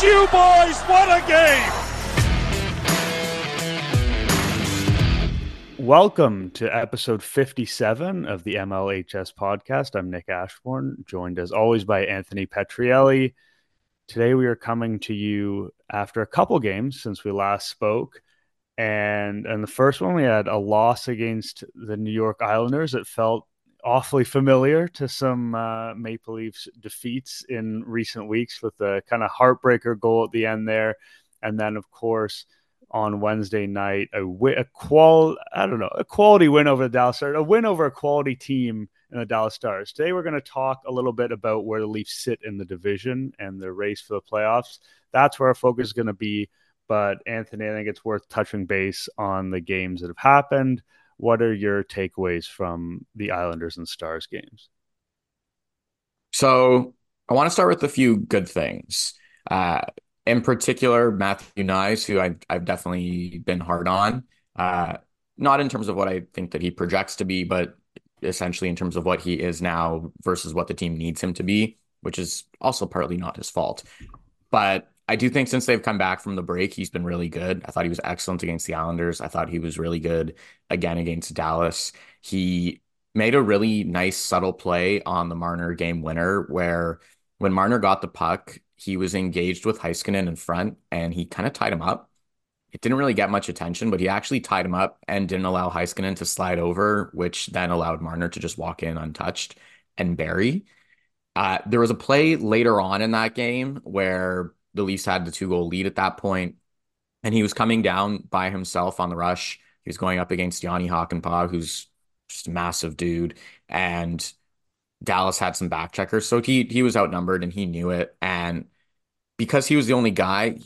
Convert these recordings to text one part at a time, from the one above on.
You, boys. What a game. Welcome to episode 57 of the MLHS podcast. I'm Nick Ashbourne, joined as always by Anthony Petrielli. Today we are coming to you after a couple games since we last spoke. And and the first one we had a loss against the New York Islanders. It felt awfully familiar to some uh, Maple Leafs defeats in recent weeks with the kind of heartbreaker goal at the end there. And then, of course, on Wednesday night, a, a qual I don't know a quality win over the Dallas Stars, a win over a quality team in the Dallas Stars. Today, we're going to talk a little bit about where the Leafs sit in the division and the race for the playoffs. That's where our focus is going to be. But Anthony, I think it's worth touching base on the games that have happened. What are your takeaways from the Islanders and Stars games? So I want to start with a few good things. Uh, in particular, Matthew Knies, who I, I've definitely been hard on. Uh, not in terms of what I think that he projects to be, but essentially in terms of what he is now versus what the team needs him to be, which is also partly not his fault. But I do think since they've come back from the break, he's been really good. I thought he was excellent against the Islanders. I thought he was really good again against Dallas. He made a really nice subtle play on the Marner game winner where when Marner got the puck, he was engaged with Heiskanen in front and he kind of tied him up. It didn't really get much attention, but he actually tied him up and didn't allow Heiskanen to slide over, which then allowed Marner to just walk in untouched and bury. Uh, there was a play later on in that game where the Leafs had the two goal lead at that point, and he was coming down by himself on the rush. He was going up against Jani Hakanpää, who's just a massive dude, and Dallas had some back checkers, so he he was outnumbered and he knew it. And because he was the only guy,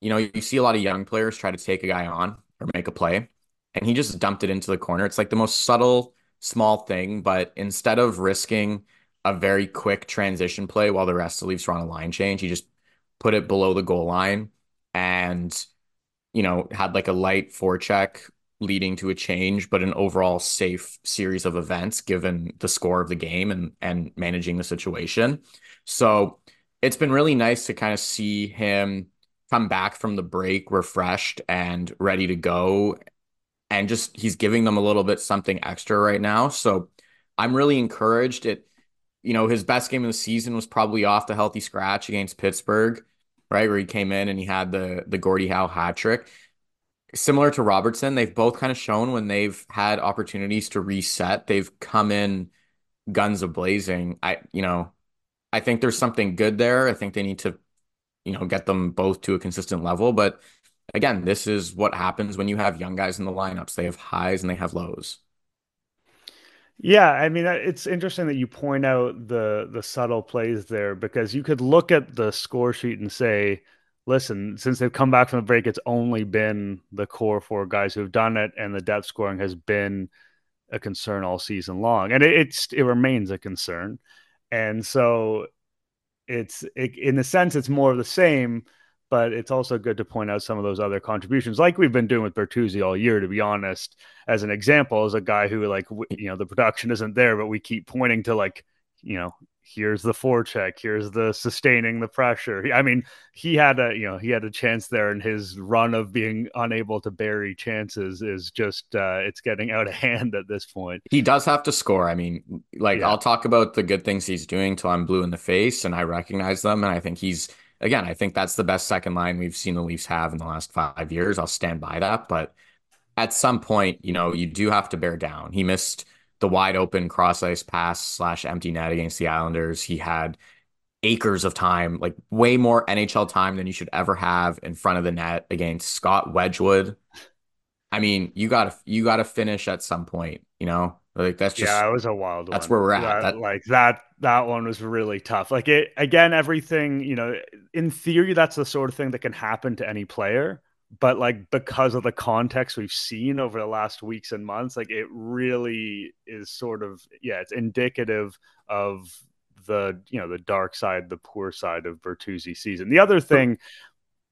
you know, you see a lot of young players try to take a guy on or make a play, and he just dumped it into the corner. It's like the most subtle, small thing, but instead of risking a very quick transition play while the rest of the Leafs were on a line change, he just put it below the goal line and you know had like a light forecheck leading to a change, but an overall safe series of events given the score of the game and and managing the situation. So it's been really nice to kind of see him come back from the break refreshed and ready to go. And just he's giving them a little bit something extra right now. So I'm really encouraged. It, you know, his best game of the season was probably off the healthy scratch against Pittsburgh, right? Where he came in and he had the the Gordie Howe hat trick similar to Robertson, they've both kind of shown when they've had opportunities to reset, they've come in guns a blazing. I, you know, I think there's something good there. I think they need to, you know, get them both to a consistent level. But again, this is what happens when you have young guys in the lineups. They have highs and they have lows. Yeah, I mean it's interesting that you point out the the subtle plays there because you could look at the score sheet and say listen, since they've come back from the break, it's only been the core four guys who've done it, and the depth scoring has been a concern all season long, and it, it's it remains a concern, and so it's it, in a sense it's more of the same, but it's also good to point out some of those other contributions, like we've been doing with Bertuzzi all year. To be honest, as an example, as a guy who like you know the production isn't there, but we keep pointing to like you know here's the forecheck here's the sustaining the pressure i mean he had a you know he had a chance there and his run of being unable to bury chances is just uh it's getting out of hand at this point he does have to score i mean like yeah. i'll talk about the good things he's doing till i'm blue in the face and i recognize them and i think he's again i think that's the best second line we've seen the leafs have in the last five years i'll stand by that but at some point you know you do have to bear down he missed the wide open cross ice pass slash empty net against the Islanders. He had acres of time, like way more NHL time than you should ever have in front of the net against Scott Wedgewood. I mean, you gotta you gotta finish at some point, you know. Like that's just yeah, it was a wild. One. That's one. where we're at. That, that, like that that one was really tough. Like it again, everything you know. In theory, that's the sort of thing that can happen to any player but like because of the context we've seen over the last weeks and months like it really is sort of yeah it's indicative of the you know the dark side the poor side of Bertuzzi season the other thing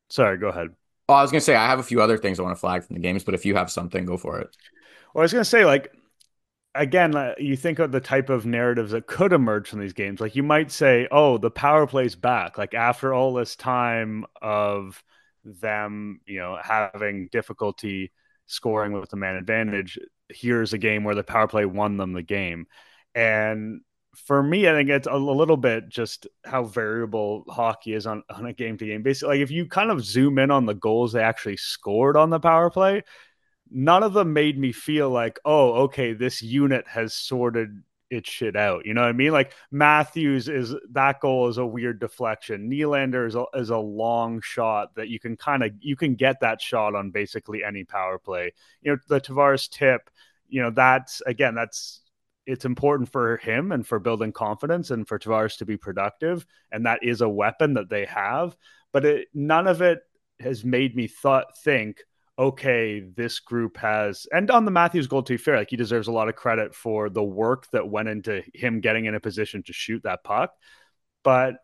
sorry go ahead Oh, I was gonna say I have a few other things I want to flag from the games, but if you have something, go for it. Well, I was gonna say like again, uh, you think of the type of narratives that could emerge from these games. Like you might say, "Oh, the power play's back." Like after all this time of them, you know, having difficulty scoring with the man advantage, here's a game where the power play won them the game. And for me, I think it's a little bit just how variable hockey is on, on a game to game basis. Like if you kind of zoom in on the goals they actually scored on the power play, none of them made me feel like, oh, okay, this unit has sorted its shit out. You know what I mean? Like Matthews is that goal is a weird deflection. Nylander is a, is a long shot that you can kind of you can get that shot on basically any power play. You know, the Tavares tip, you know, that's again, that's it's important for him and for building confidence and for Tavares to be productive. And that is a weapon that they have. But it, none of it has made me thought think, okay, this group has, and on the Matthews goal, to be fair, like he deserves a lot of credit for the work that went into him getting in a position to shoot that puck. But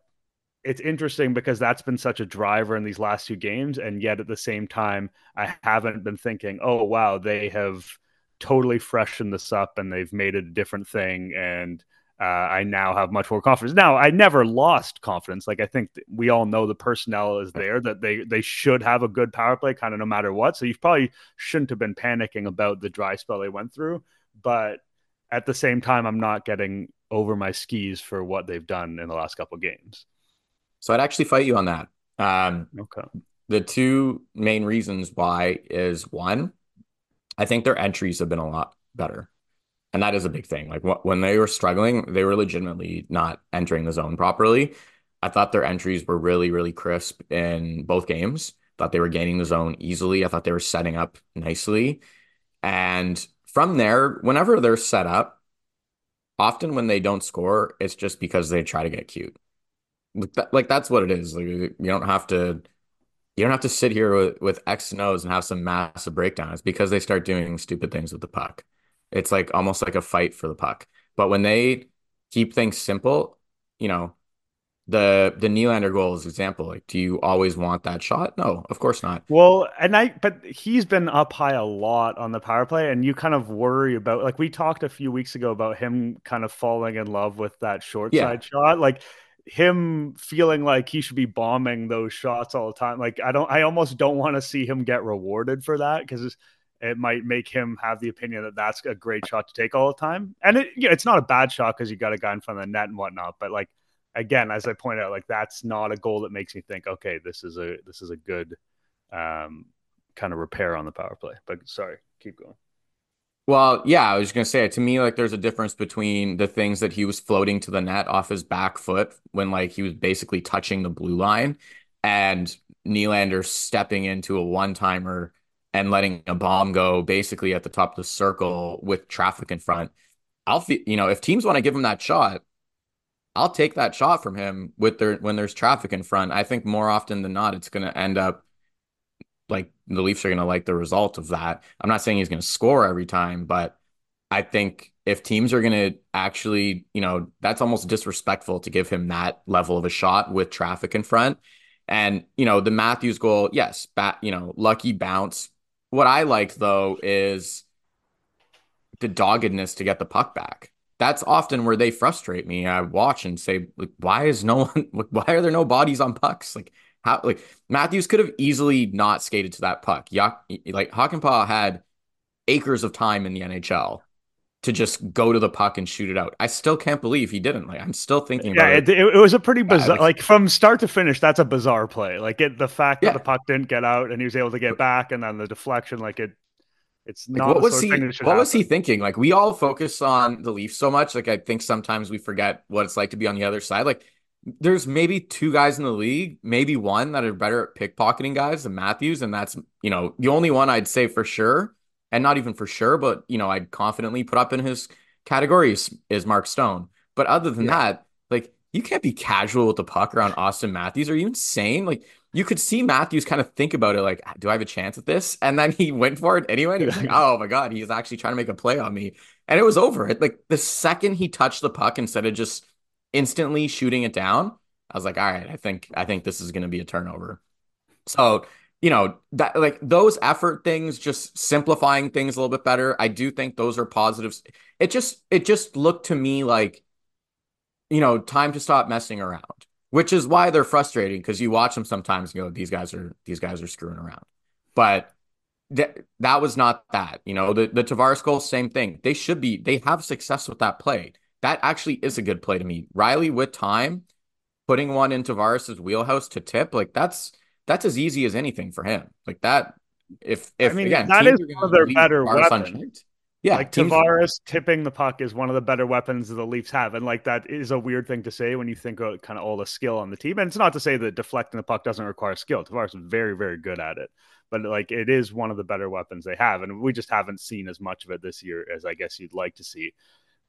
it's interesting because that's been such a driver in these last two games. And yet at the same time, I haven't been thinking, oh, wow, they have totally freshened this up and they've made it a different thing. And uh, I now have much more confidence. Now, I never lost confidence. Like I think we all know the personnel is there that they they should have a good power play, kind of no matter what. So you probably shouldn't have been panicking about the dry spell they went through. But at the same time, I'm not getting over my skis for what they've done in the last couple games. So I'd actually fight you on that. Um, okay. The two main reasons why is one, I think their entries have been a lot better and that is a big thing. Like when they were struggling, they were legitimately not entering the zone properly. I thought their entries were really, really crisp in both games. Thought they were gaining the zone easily. I thought they were setting up nicely. And from there, whenever they're set up, often when they don't score, it's just because they try to get cute. Like, that, like that's what it is. Like you don't have to you don't have to sit here with, with X O's and have some massive breakdowns because they start doing stupid things with the puck. It's like almost like a fight for the puck. But when they keep things simple, you know, the the Nylander goal is example. Like, do you always want that shot? No, of course not. Well, and I but he's been up high a lot on the power play, and you kind of worry about like we talked a few weeks ago about him kind of falling in love with that short yeah. side shot. Like him feeling like he should be bombing those shots all the time. Like I don't I almost don't want to see him get rewarded for that because it might make him have the opinion that that's a great shot to take all the time. And it, you know, it's not a bad shot because you got a guy in front of the net and whatnot. But like again, as I pointed out, like that's not a goal that makes me think, okay, this is a this is a good um, kind of repair on the power play. But sorry, keep going. Well, yeah, I was gonna say to me, like there's a difference between the things that he was floating to the net off his back foot when like he was basically touching the blue line and Nylander stepping into a one timer and letting a bomb go basically at the top of the circle with traffic in front. I'll feel, you know, if teams want to give him that shot, I'll take that shot from him with their when there's traffic in front. I think more often than not, it's going to end up like the Leafs are going to like the result of that. I'm not saying he's going to score every time, but I think if teams are going to actually, you know, that's almost disrespectful to give him that level of a shot with traffic in front. And, you know, the Matthews goal, yes, bat, you know, lucky bounce, what I like though is the doggedness to get the puck back. That's often where they frustrate me. I watch and say, like, why is no one? Why are there no bodies on pucks? Like how? Like Matthews could have easily not skated to that puck. like Hakanpää had acres of time in the NHL to just go to the puck and shoot it out. I still can't believe he didn't. Like I'm still thinking yeah, it. It, it, was a pretty bizarre. like, from start to finish, that's a bizarre play. Like it, the fact yeah. that the puck didn't get out and he was able to get back, and then the deflection, like it. It's not. Like, what was he? What happen. was he thinking? Like we all focus on the Leafs so much. Like I think sometimes we forget what it's like to be on the other side. Like there's maybe two guys in the league, maybe one that are better at pickpocketing guys than Matthews, and that's you know the only one I'd say for sure and not even for sure, but you know, I'd confidently put up in his categories is Mark Stone. But other than yeah. that, like you can't be casual with the puck around Austin Matthews. Are you insane? Like you could see Matthews kind of think about it, like, do I have a chance at this? And then he went for it anyway. he was like, oh my god, he's actually trying to make a play on me, and it was over. It like the second he touched the puck instead of just instantly shooting it down, I was like, all right, I think I think this is going to be a turnover. So you know, that like those effort things, just simplifying things a little bit better. I do think those are positives. It just it just looked to me like, you know, time to stop messing around, which is why they're frustrating because you watch them sometimes and go, these guys are these guys are screwing around. But th- that was not that. You know, the the Tavares goal, same thing. They should be. They have success with that play. That actually is a good play to me. Riley with time, putting one in Tavares's wheelhouse to tip, like that's that's as easy as anything for him. Like that. If if I mean, again, that is one of their better weapons. Yeah, like teams- Tavares tipping the puck is one of the better weapons that the Leafs have, and like that is a weird thing to say when you think of kind of all the skill on the team. And it's not to say that deflecting the puck doesn't require skill. Tavares is very, very good at it, but like it is one of the better weapons they have, and we just haven't seen as much of it this year as I guess you'd like to see.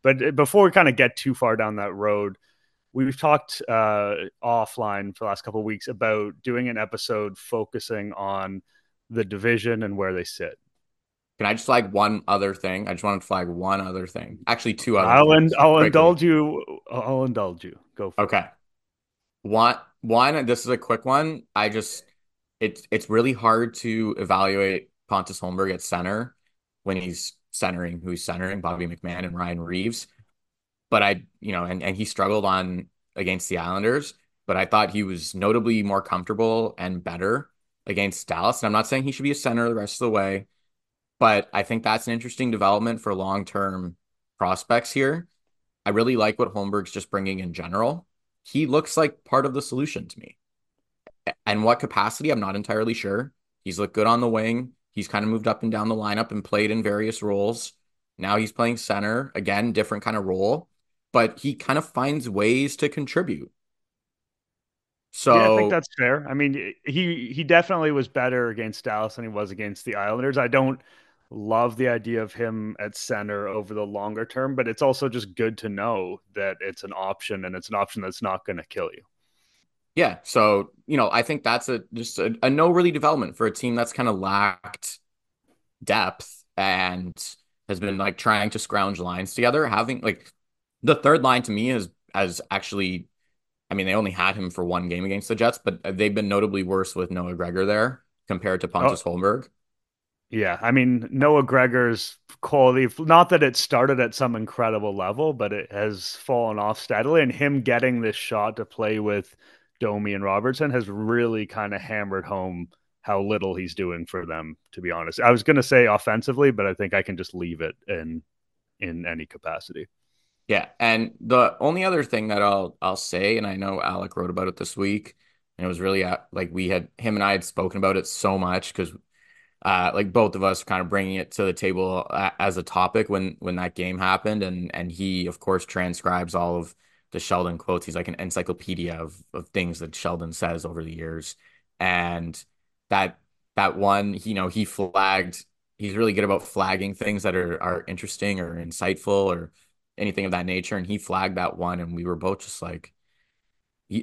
But uh, before we kind of get too far down that road, we've talked uh, offline for the last couple of weeks about doing an episode focusing on the division and where they sit. Can I just flag one other thing? I just wanted to flag one other thing. Actually, two other. I'll things, in, I'll quickly. indulge you. I'll indulge you. Go for Okay. One one this is a quick one. I just it's it's really hard to evaluate Pontus Holmberg at center when he's centering who he's centering, Bobby McMann and Ryan Reaves. But I, you know, and, and he struggled on against the Islanders, but I thought he was notably more comfortable and better against Dallas. And I'm not saying he should be a center the rest of the way, but I think that's an interesting development for long-term prospects here. I really like what Holmberg's just bringing in general. He looks like part of the solution to me. And what capacity, I'm not entirely sure. He's looked good on the wing. He's kind of moved up and down the lineup and played in various roles. Now he's playing center, again, different kind of role, but he kind of finds ways to contribute. So yeah, I think that's fair. I mean, he he definitely was better against Dallas than he was against the Islanders. I don't love the idea of him at center over the longer term, but it's also just good to know that it's an option and it's an option that's not going to kill you. Yeah, so you know, I think that's a just a, a no really development for a team that's kind of lacked depth and has been like trying to scrounge lines together. Having like the third line to me is as actually, I mean, they only had him for one game against the Jets, but they've been notably worse with Noah Gregor there compared to Pontus oh. Holmberg. Yeah, I mean Noah Gregor's quality. Not that it started at some incredible level, but it has fallen off steadily. And him getting this shot to play with Domi and Robertson has really kind of hammered home how little he's doing for them. To be honest, I was going to say offensively, but I think I can just leave it in in any capacity. Yeah, and the only other thing that I'll I'll say, and I know Alec wrote about it this week, and it was really uh, like we had him and I had spoken about it so much because uh, like both of us kind of bringing it to the table uh, as a topic when when that game happened, and and he of course transcribes all of the Sheldon quotes. He's like an encyclopedia of of things that Sheldon says over the years, and that that one, you know, he flagged. He's really good about flagging things that are are interesting or insightful or anything of that nature, and he flagged that one, and we were both just like.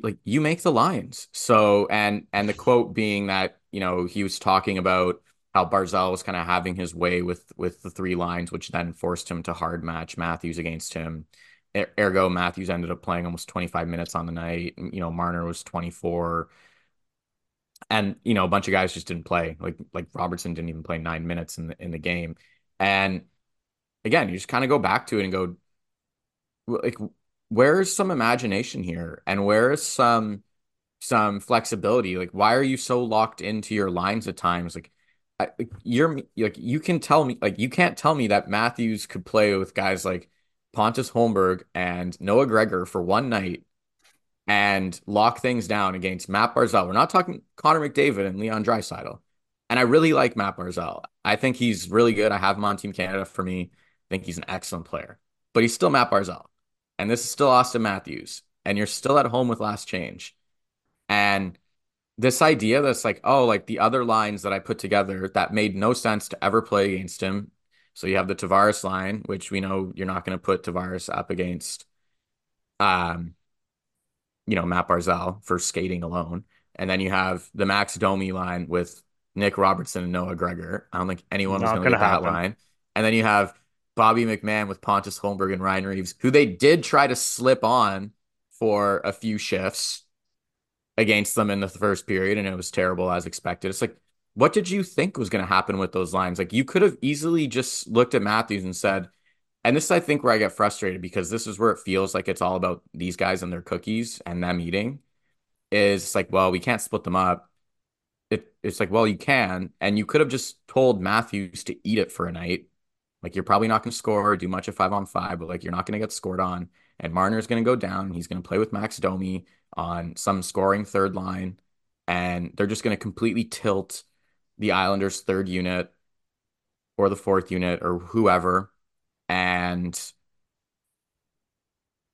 Like you make the lines, so and and the quote being that you know he was talking about how Barzal was kind of having his way with with the three lines, which then forced him to hard match Matthews against him. Ergo, Matthews ended up playing almost 25 minutes on the night. You know, Marner was 24. And, you know, a bunch of guys just didn't play. Like like Robertson didn't even play nine minutes in the in the game. And again, you just kind of go back to it and go, like, where's some imagination here? And where is some some flexibility? Like, why are you so locked into your lines at times? Like you're like you can tell me like you can't tell me that Matthews could play with guys like Pontus Holmberg and Noah Gregor for one night and lock things down against Matt Barzal. We're not talking Connor McDavid and Leon Draisaitl. And I really like Matt Barzal. I think he's really good. I have him on Team Canada for me. I think he's an excellent player. But he's still Matt Barzal. And this is still Austin Matthews. And you're still at home with last change. And this idea that's like, oh, like the other lines that I put together that made no sense to ever play against him. So you have the Tavares line, which we know you're not going to put Tavares up against, um, you know, Matt Barzal for skating alone. And then you have the Max Domi line with Nick Robertson and Noah Gregor. I don't think anyone was going to get happen. that line. And then you have Bobby McMann with Pontus Holmberg and Ryan Reaves, who they did try to slip on for a few shifts against them in the first period, and it was terrible as expected. It's like what did you think was going to happen with those lines? Like you could have easily just looked at Matthews and said, and this is, I think, where I get frustrated because this is where it feels like it's all about these guys and their cookies and them eating. Is like, well, we can't split them up. It, it's like, well, you can, and you could have just told Matthews to eat it for a night. Like you're probably not going to score, or do much of five on five, but like you're not going to get scored on. And Marner's going to go down. He's going to play with Max Domi on some scoring third line, and they're just going to completely tilt the Islanders' third unit or the fourth unit or whoever and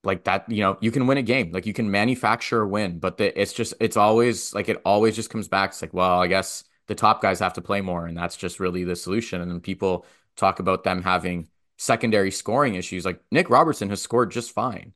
like that you know you can win a game like you can manufacture a win but the, it's just it's always like it always just comes back it's like well i guess the top guys have to play more and that's just really the solution and then people talk about them having secondary scoring issues like nick robertson has scored just fine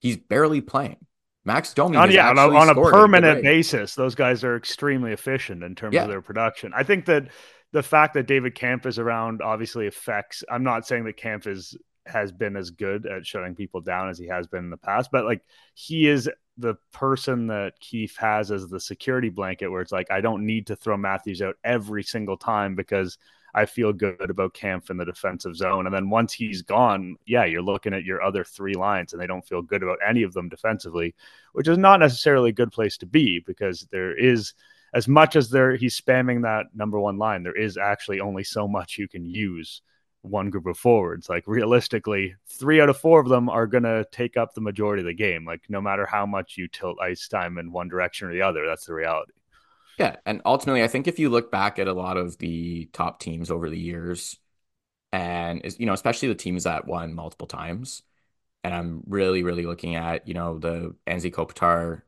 he's barely playing max domi on, yeah, on a, on a permanent basis those guys are extremely efficient in terms yeah. of their production i think that the fact that David Kämpf is around obviously affects. I'm not saying that Kämpf is has been as good at shutting people down as he has been in the past, but like he is the person that Keefe has as the security blanket, where it's like I don't need to throw Matthews out every single time because I feel good about Kämpf in the defensive zone. And then once he's gone, yeah, you're looking at your other three lines and they don't feel good about any of them defensively, which is not necessarily a good place to be because there is as much as there he's spamming that number one line, there is actually only so much you can use one group of forwards. Like realistically, three out of four of them are gonna take up the majority of the game. Like no matter how much you tilt ice time in one direction or the other, that's the reality. Yeah, and ultimately, I think if you look back at a lot of the top teams over the years, and you know, especially the teams that won multiple times, and I'm really, really looking at you know the Anze Kopitar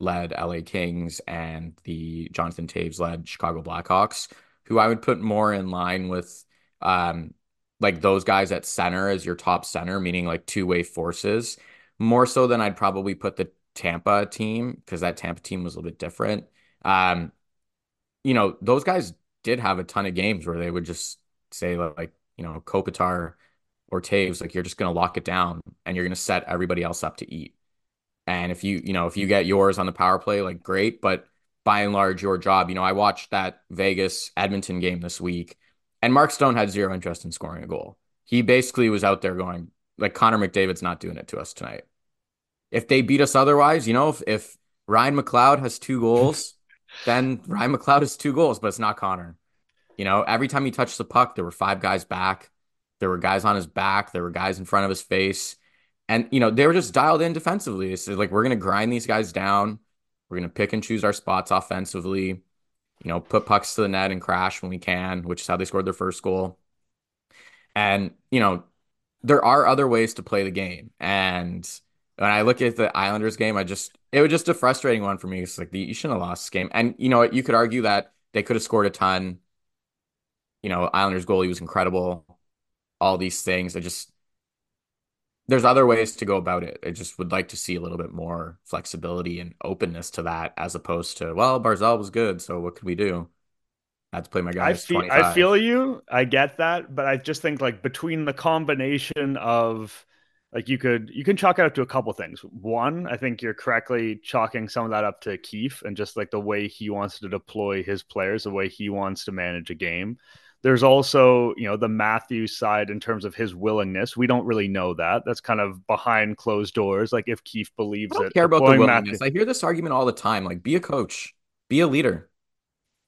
led LA Kings and the Jonathan Toews led Chicago Blackhawks, who I would put more in line with um like those guys at center as your top center, meaning like two-way forces, more so than I'd probably put the Tampa team because that Tampa team was a little bit different. Um, you know, those guys did have a ton of games where they would just say like, you know, Kopitar or Toews, like you're just gonna lock it down and you're gonna set everybody else up to eat. And if you, you know, if you get yours on the power play, like great. But by and large, your job, you know, I watched that Vegas Edmonton game this week, and Mark Stone had zero interest in scoring a goal. He basically was out there going, like, Connor McDavid's not doing it to us tonight. If they beat us otherwise, you know, if, if Ryan McLeod has two goals, then Ryan McLeod has two goals, but it's not Connor. You know, every time he touched the puck, there were five guys back. There were guys on his back. There were guys in front of his face. And you know, they were just dialed in defensively. So like we're gonna grind these guys down. We're gonna pick and choose our spots offensively. You know, put pucks to the net and crash when we can, which is how they scored their first goal. And you know, there are other ways to play the game. And when I look at the Islanders game, I just it was just a frustrating one for me. It's like the, you shouldn't have lost this game. And you know, you could argue that they could have scored a ton. You know, Islanders goalie was incredible. All these things. I just there's other ways to go about it. I just would like to see a little bit more flexibility and openness to that, as opposed to well, Barzal was good, so what could we do? I had to play my guy. I feel, I feel you. I get that, but I just think like between the combination of like you could you can chalk it up to a couple things. One, I think you're correctly chalking some of that up to Keefe and just like the way he wants to deploy his players, the way he wants to manage a game. There's also, you know, the Matthews side in terms of his willingness. We don't really know that. That's kind of behind closed doors. Like if Keefe believes I it. Care about the willingness. Matthews... I hear this argument all the time. Like, be a coach, be a leader.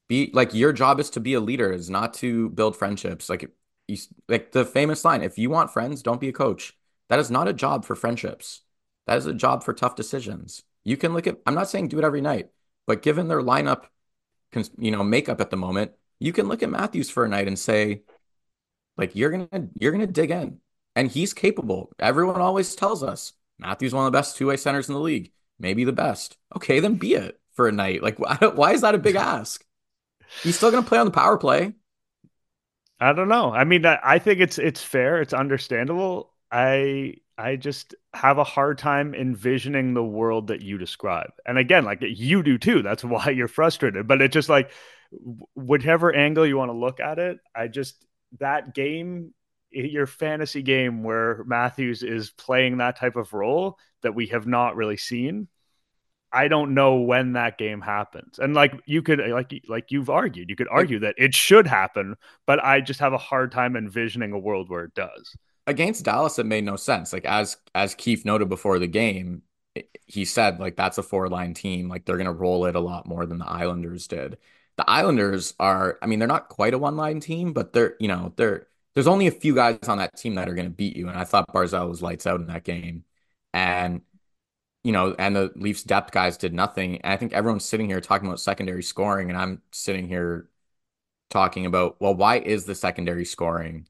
Be like your job is to be a leader, is not to build friendships. Like, you, like the famous line: "If you want friends, don't be a coach." That is not a job for friendships. That is a job for tough decisions. You can look at. I'm not saying do it every night, but given their lineup, you know, makeup at the moment, you can look at Matthews for a night and say, like, you're gonna you're gonna dig in. And he's capable. Everyone always tells us Matthews one of the best two-way centers in the league, maybe the best. Okay, then be it for a night. Like, why is that a big ask? He's still gonna play on the power play. I don't know. I mean, I think it's it's fair. It's understandable. I I just have a hard time envisioning the world that you describe. And again, like you do too. That's why you're frustrated. But it's just like whichever angle you want to look at it, I just that game, your fantasy game where Matthews is playing that type of role that we have not really seen. I don't know when that game happens. And like you could uh, like like you've argued, you could argue that it should happen, but I just have a hard time envisioning a world where it does. Against Dallas, it made no sense. Like as as Keefe noted before the game, he said like that's a four line team. Like they're gonna roll it a lot more than the Islanders did. The Islanders are, I mean, they're not quite a one line team, but they're you know they're there's only a few guys on that team that are gonna beat you. And I thought Barzal was lights out in that game, and you know, and the Leafs depth guys did nothing. And I think everyone's sitting here talking about secondary scoring, and I'm sitting here talking about, well, why is the secondary scoring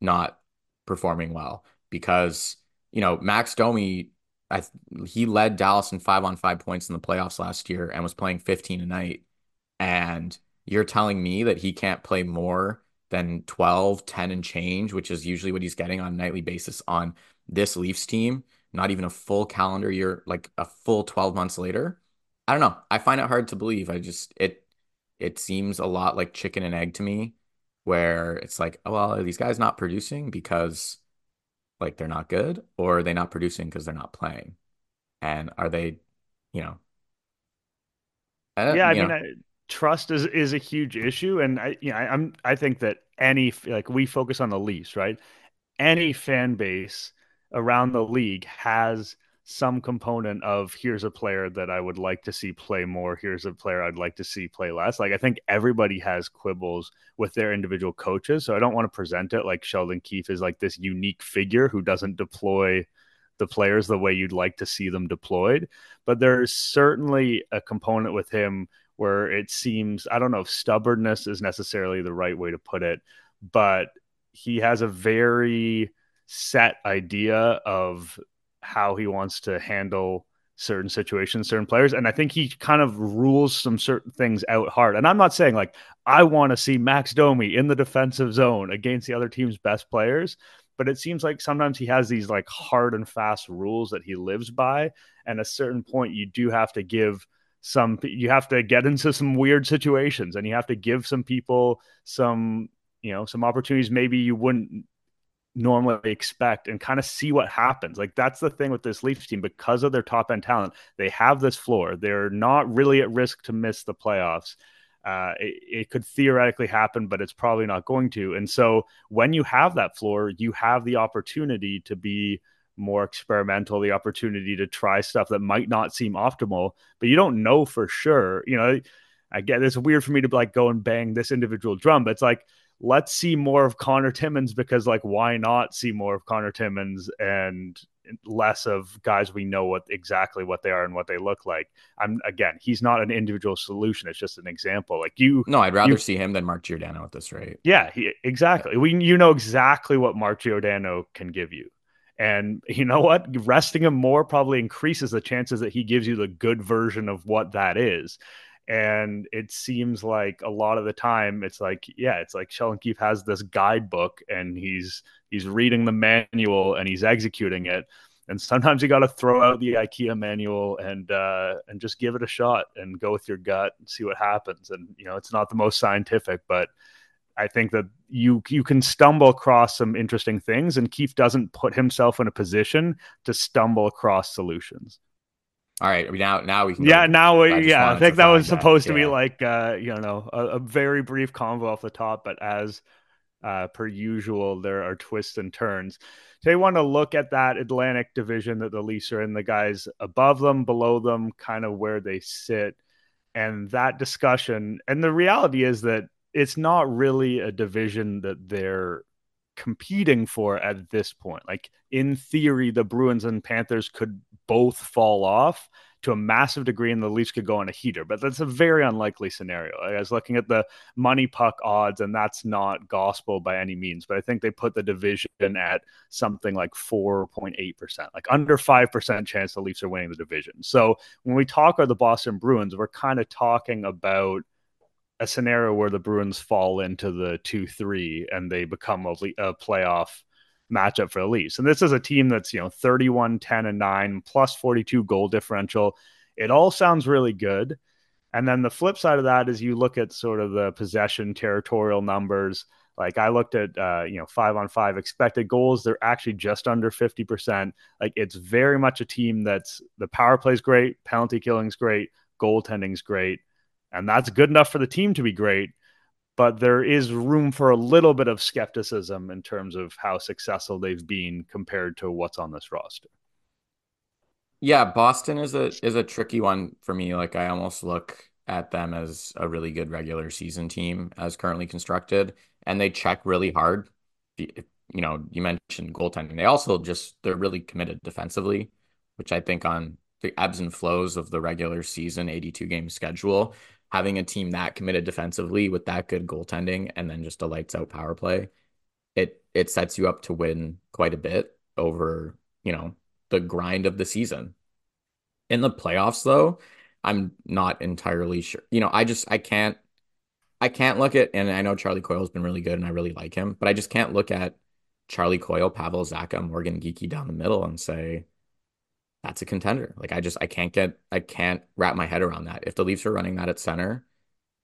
not performing well? Because, you know, Max Domi, I, he led Dallas in five on five points in the playoffs last year and was playing 15 a night. And you're telling me that he can't play more than 12, 10 and change, which is usually what he's getting on a nightly basis on this Leafs team not even a full calendar year, like a full 12 months later. I don't know. I find it hard to believe. I just it it seems a lot like chicken and egg to me, where it's like, oh, well, are these guys not producing because like they're not good, or are they not producing because they're not playing? And are they, you know? I yeah, I mean, I, trust is is a huge issue, and I, you know, I, I'm I think that any like we focus on the Leafs, right? Any fan base around the league has some component of here's a player that I would like to see play more. Here's a player I'd like to see play less. Like I think everybody has quibbles with their individual coaches. So I don't want to present it like Sheldon Keefe is like this unique figure who doesn't deploy the players the way you'd like to see them deployed. But there's certainly a component with him where it seems I don't know if stubbornness is necessarily the right way to put it, but he has a very set idea of how he wants to handle certain situations, certain players. And I think he kind of rules some certain things out hard. And I'm not saying like I want to see Max Domi in the defensive zone against the other team's best players, but it seems like sometimes he has these like hard and fast rules that he lives by. And a certain point, you do have to give some, you have to get into some weird situations and you have to give some people some, you know, some opportunities maybe you wouldn't normally expect and kind of see what happens. Like that's the thing with this Leafs team because of their top end talent. They have this floor. They're not really at risk to miss the playoffs. Uh, it, it, could theoretically happen, but it's probably not going to. And so when you have that floor, you have the opportunity to be more experimental, the opportunity to try stuff that might not seem optimal, but you don't know for sure. You know, I get it's weird for me to like go and bang this individual drum, but it's like let's see more of Connor Timmins because like why not see more of Connor Timmins and less of guys we know what exactly what they are and what they look like. I'm again, he's not an individual solution. It's just an example. Like you No, I'd rather you, see him than Mark Giordano at this rate. Yeah, he, exactly. Yeah. We you know exactly what Mark Giordano can give you. And you know what? Resting him more probably increases the chances that he gives you the good version of what that is and it seems like a lot of the time it's like yeah it's like sheldon keefe has this guidebook and he's he's reading the manual and he's executing it. And sometimes you got to throw out the ikea manual and uh, and just give it a shot and go with your gut and see what happens. And you know it's not the most scientific but i think that you you can stumble across some interesting things and keefe doesn't put himself in a position to stumble across solutions all right, now now we can. Yeah, now we, yeah. I think that was supposed that. to yeah. be like uh, you know a, a, very brief convo off the top, but as uh, per usual, there are twists and turns. They want to look at that Atlantic division that the Leafs are in, the guys above them, below them, kind of where they sit, and that discussion. And the reality is that it's not really a division that they're competing for at this point. Like in theory, the Bruins and Panthers could both fall off to a massive degree, and the Leafs could go on a heater. But that's a very unlikely scenario. I was looking at the MoneyPuck odds, and that's not gospel by any means. But I think they put the division at something like 4.8%, like under 5% chance the Leafs are winning the division. So when we talk about the Boston Bruins, we're kind of talking about a scenario where the Bruins fall into the 2 3 and they become a, a playoff matchup for the Leafs. And this is a team that's, you know, 31, 10, and 9, plus 42 goal differential. It all sounds really good. And then the flip side of that is you look at sort of the possession territorial numbers. Like I looked at, uh, you know, five on five expected goals. They're actually just under 50%. Like it's very much a team that's the power play's great, penalty killing's great, goaltending's great. And that's good enough for the team to be great. But there is room for a little bit of skepticism in terms of how successful they've been compared to what's on this roster. Yeah, Boston is a is a tricky one for me. Like I almost look at them as a really good regular season team as currently constructed, and they check really hard. You know, you mentioned goaltending. They also just they're really committed defensively, which I think on the ebbs and flows of the regular season 82 game schedule, having a team that committed defensively with that good goaltending and then just a lights out power play, it it sets you up to win quite a bit over, you know, the grind of the season. In the playoffs, though, I'm not entirely sure. You know, I just I can't I can't look at and I know Charlie Coyle's been really good and I really like him, but I just can't look at Charlie Coyle, Pavel Zacha, Morgan Geekie down the middle and say that's a contender. Like I just I can't get I can't wrap my head around that. If the Leafs are running that at center,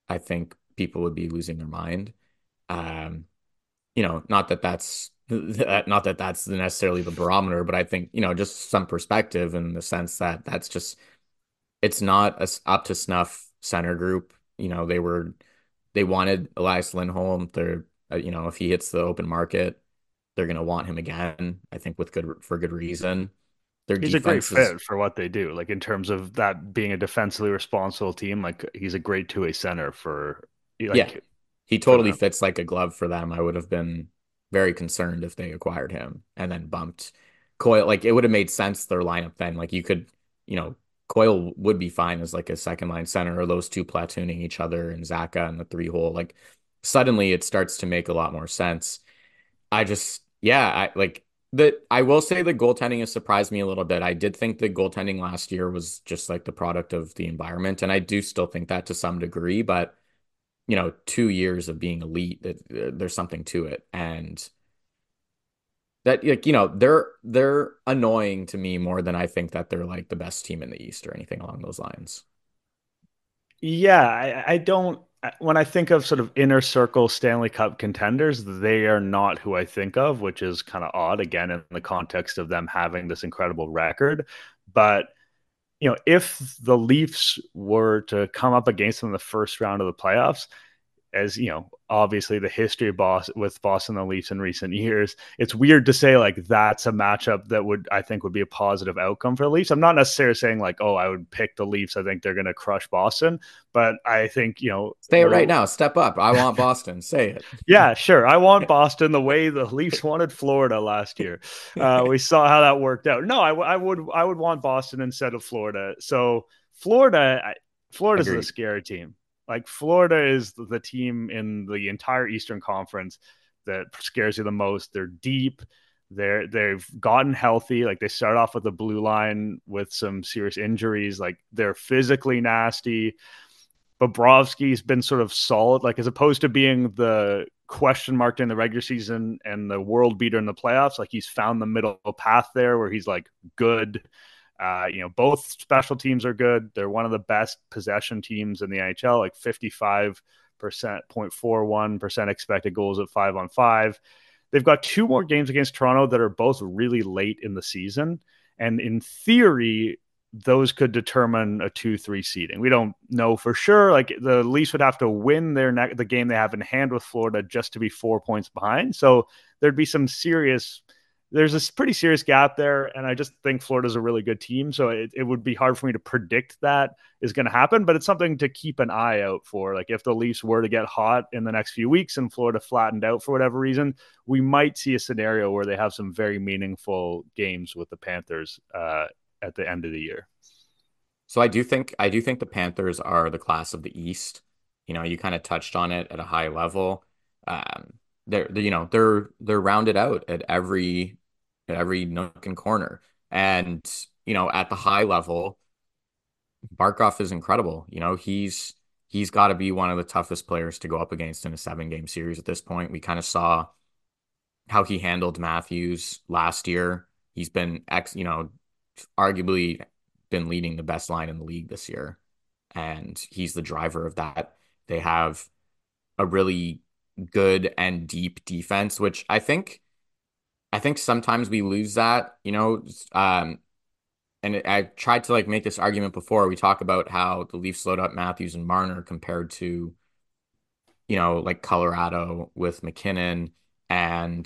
I think people would be losing their mind. Um, you know, not that that's not that that's necessarily the barometer, but I think, you know, just some perspective in the sense that that's just, it's not a up to snuff center group. You know, they were, they wanted Elias Lindholm. They're, uh, you know, if he hits the open market, they're to want him again. I think with good, for good reason. Their he's a great fit for what they do. Like in terms of that being a defensively responsible team, like he's a great two way center for, like, yeah, he totally fits like a glove for them. I would have been very concerned if they acquired him and then bumped Coyle. Like it would have made sense their lineup then. Like you could, you know, Coyle would be fine as like a second line center or those two platooning each other and Zacha and the three hole. Like suddenly it starts to make a lot more sense. I just, yeah, I like that. I will say the goaltending has surprised me a little bit. I did think the goaltending last year was just like the product of the environment. And I do still think that to some degree, but you know, two years of being elite, that uh, there's something to it. And that like, you know, they're they're annoying to me more than I think that they're like the best team in the East or anything along those lines. Yeah, I, I don't when I think of sort of inner circle Stanley Cup contenders, they are not who I think of, which is kind of odd again in the context of them having this incredible record. But you know, if the Leafs were to come up against them in the first round of the playoffs, as you know, obviously the history of Boston with Boston and the Leafs in recent years, it's weird to say like that's a matchup that would I think would be a positive outcome for the Leafs. I'm not necessarily saying like, oh, I would pick the Leafs. I think they're going to crush Boston, but I think you know, say it right now. Step up. I want Boston. say it. Yeah, sure. I want Boston the way the Leafs wanted Florida last year. Uh, we saw how that worked out. No, I, I would I would want Boston instead of Florida. So Florida, Florida's Agreed. a scary team. Like Florida is the team in the entire Eastern Conference that scares you the most. They're deep. They're they've gotten healthy. Like they start off with the blue line with some serious injuries. Like they're physically nasty. Bobrovsky's been sort of solid, like as opposed to being the question mark in the regular season and the world beater in the playoffs. Like he's found the middle path there where he's like good uh, you know, both special teams are good. They're one of the best possession teams in the NHL, like 55 percent, 0.41 percent expected goals at five on five. They've got two more games against Toronto that are both really late in the season, and in theory, those could determine a two-three seeding. We don't know for sure. Like the Leafs would have to win their ne- the game they have in hand with Florida just to be four points behind. So there'd be some serious there's a pretty serious gap there. And I just think Florida's a really good team. So it, it would be hard for me to predict that is going to happen, but it's something to keep an eye out for. Like if the Leafs were to get hot in the next few weeks and Florida flattened out for whatever reason, we might see a scenario where they have some very meaningful games with the Panthers uh, at the end of the year. So I do think I do think the Panthers are the class of the East. You know, you kind of touched on it at a high level. Um, they're, you know they're they're rounded out at every at every nook and corner. And you know at the high level Barkov is incredible. You know he's he's got to be one of the toughest players to go up against in a seven game series at this point. We kind of saw how he handled Matthews last year. He's been ex you know arguably been leading the best line in the league this year. And he's the driver of that. They have a really good and deep defense, which I think I think sometimes we lose that, you know, um, and I tried to like make this argument before. We talk about how the Leafs slowed up Matthews and Marner compared to, you know, like Colorado with MacKinnon and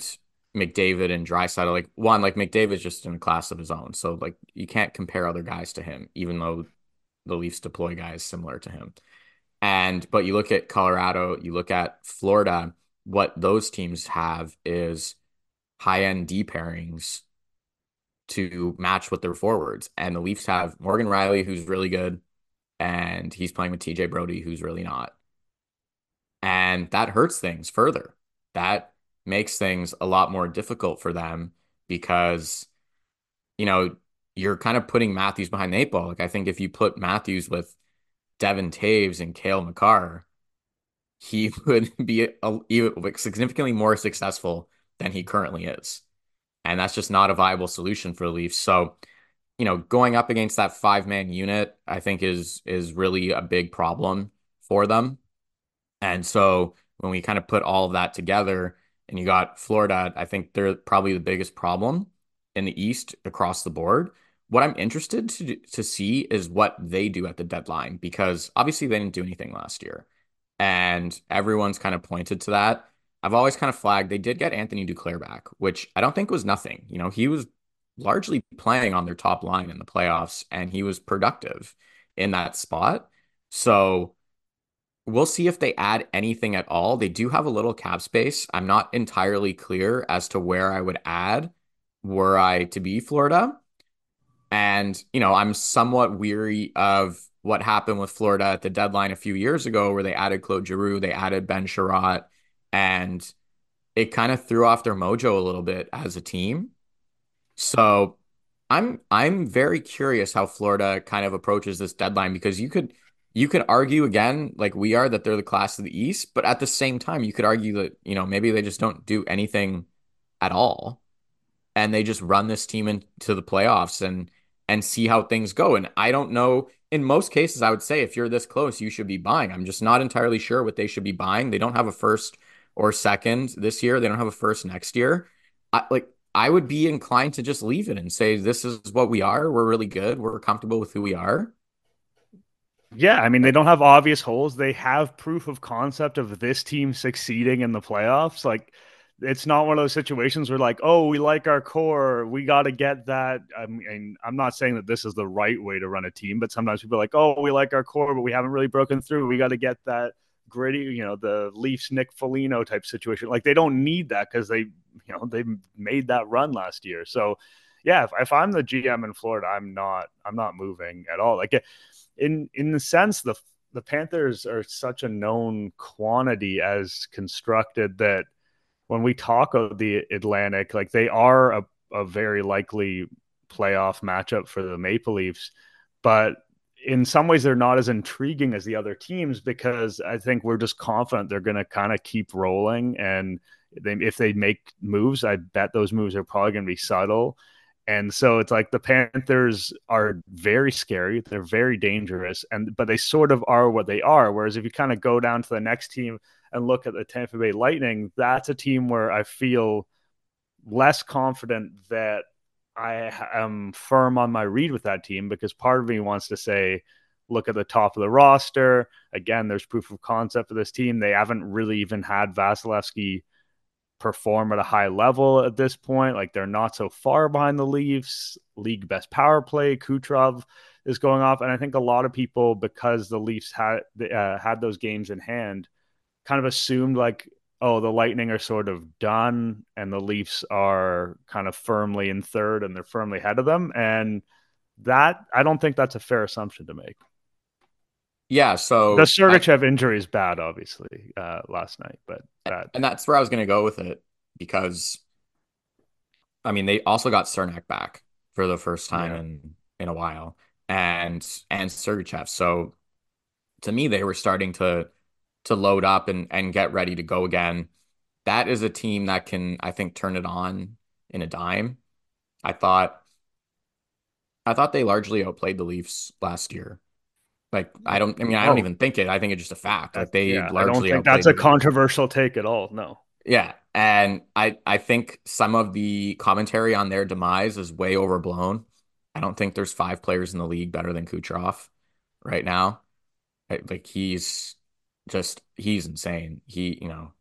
McDavid and Draisaitl. Like one, like McDavid's just in a class of his own, so like you can't compare other guys to him, even though the Leafs deploy guys similar to him. And but you look at Colorado, you look at Florida. What those teams have is high end D pairings to match with their forwards. And the Leafs have Morgan Rielly, who's really good, and he's playing with TJ Brodie, who's really not. And that hurts things further. That makes things a lot more difficult for them because, you know, you're kind of putting Matthews behind the eight ball. Like I think if you put Matthews with Devon Toews and Cale Makar, he would be a, significantly more successful than he currently is. And that's just not a viable solution for the Leafs. So, you know, going up against that five man unit, I think is is really a big problem for them. And so when we kind of put all of that together and you got Florida, I think they're probably the biggest problem in the East across the board. What I'm interested to to see is what they do at the deadline because obviously they didn't do anything last year. And everyone's kind of pointed to that. I've always kind of flagged they did get Anthony Duclair back, which I don't think was nothing. You know, he was largely playing on their top line in the playoffs and he was productive in that spot. So we'll see if they add anything at all. They do have a little cap space. I'm not entirely clear as to where I would add were I to be Florida. And, you know, I'm somewhat weary of what happened with Florida at the deadline a few years ago, where they added Claude Giroux, they added Ben Chiarot, and it kind of threw off their mojo a little bit as a team. So I'm I'm very curious how Florida kind of approaches this deadline because you could you could argue again like we are that they're the class of the East, but at the same time you could argue that you know maybe they just don't do anything at all and they just run this team into the playoffs and and see how things go. And I don't know in most cases I would say if you're this close you should be buying. I'm just not entirely sure what they should be buying. They don't have a first or second this year. They don't have a first next year. I, like I would be inclined to just leave it and say this is what we are. We're really good. We're comfortable with who we are. Yeah, I mean they don't have obvious holes. They have proof of concept of this team succeeding in the playoffs. Like it's not one of those situations where like, oh, we like our core, we got to get that. I mean, I'm not saying that this is the right way to run a team, but sometimes people are like, oh, we like our core, but we haven't really broken through. We got to get that gritty, you know, the Leafs Nick Foligno type situation. Like they don't need that because they, you know, they made that run last year. So yeah, if, if I'm the GM in Florida, I'm not, I'm not moving at all. Like in in the sense the the Panthers are such a known quantity as constructed that when we talk of the Atlantic, like they are a, a very likely playoff matchup for the Maple Leafs, but in some ways they're not as intriguing as the other teams because I think we're just confident they're going to kind of keep rolling and they, if they make moves, I bet those moves are probably going to be subtle. And so it's like the Panthers are very scary, they're very dangerous, and but they sort of are what they are. Whereas if you kind of go down to the next team and look at the Tampa Bay Lightning, that's a team where I feel less confident that I am firm on my read with that team because part of me wants to say, look at the top of the roster. Again, there's proof of concept for this team. They haven't really even had Vasilevskiy perform at a high level at this point. Like they're not so far behind the Leafs. League best power play, Kucherov is going off, and I think a lot of people because the Leafs had uh, had those games in hand, kind of assumed like oh, the Lightning are sort of done and the Leafs are kind of firmly in third and they're firmly ahead of them. And that, I don't think that's a fair assumption to make. Yeah. So the Sergachev I, injury is bad, obviously, uh, last night, but that, and that's where I was going to go with it because, I mean, they also got Cernak back for the first time yeah. in in a while, and and Sergachev. So to me, they were starting to to load up and and get ready to go again. That is a team that can, I think, turn it on in a dime. I thought I thought they largely outplayed the Leafs last year. Like I don't. I mean, I don't oh. even think it. I think it's just a fact. Like they yeah, largely. I don't think that's a controversial take at all. No. Yeah, and I I think some of the commentary on their demise is way overblown. I don't think there's five players in the league better than Kucherov right now. Like he's just he's insane. He you know